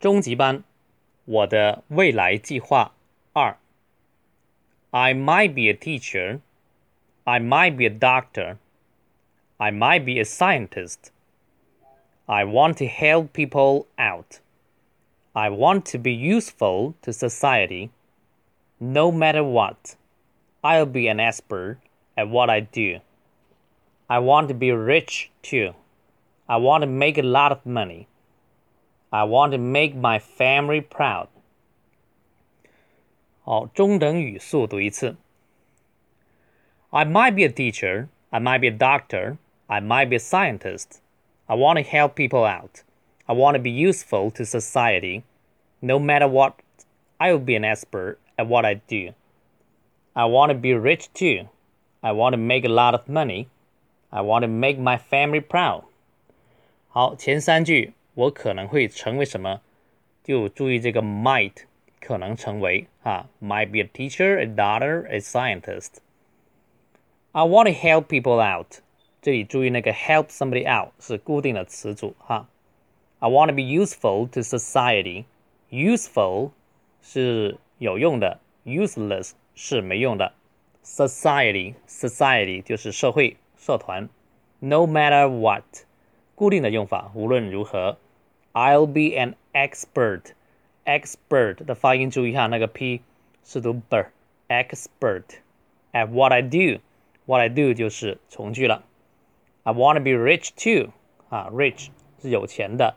中级班，我的未来计划二。I might be a teacher. I might be a doctor. I might be a scientist. I want to help people out. I want to be useful to society. No matter what, I'll be an expert at what I do. I want to be rich too. I want to make a lot of money. I want to make my family proud. 好，中等语速读一次。I might be a teacher. I might be a doctor. I might be a scientist. I want to help people out. I want to be useful to society. No matter what, I will be an expert at what I do. I want to be rich too. I want to make a lot of money. I want to make my family proud. 好，前三句 我可能会成为什么？就注意这个 might 可能成为啊，might be a teacher, a doctor, a scientist. I want to help people out. 这里注意那个 help somebody out 是固定的词组哈。I want to be useful to society. Useful 是有用的，useless 是没用的。Society society 就是社会社团。No matter what 固定的用法，无论如何。I'll be an expert. Expert 的发音注意一下，那个 p 是读 ber。Expert at what I do. What I do 就是从句了。I want to be rich too. 啊，rich 是有钱的，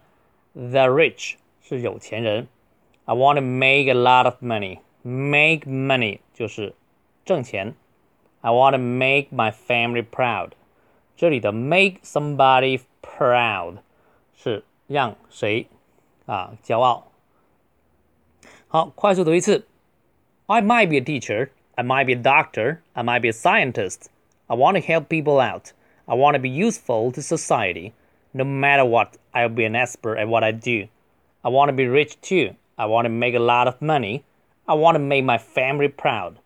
the rich 是有钱人。I want to make a lot of money. Make money 就是挣钱。I want to make my family proud. 这里的 make somebody proud 是让谁啊骄傲。好，快速读一次。I might be a teacher. I might be a doctor. I might be a scientist. I want to help people out. I want to be useful to society. No matter what, I'll be an expert at what I do. I want to be rich too. I want to make a lot of money. I want to make my family proud.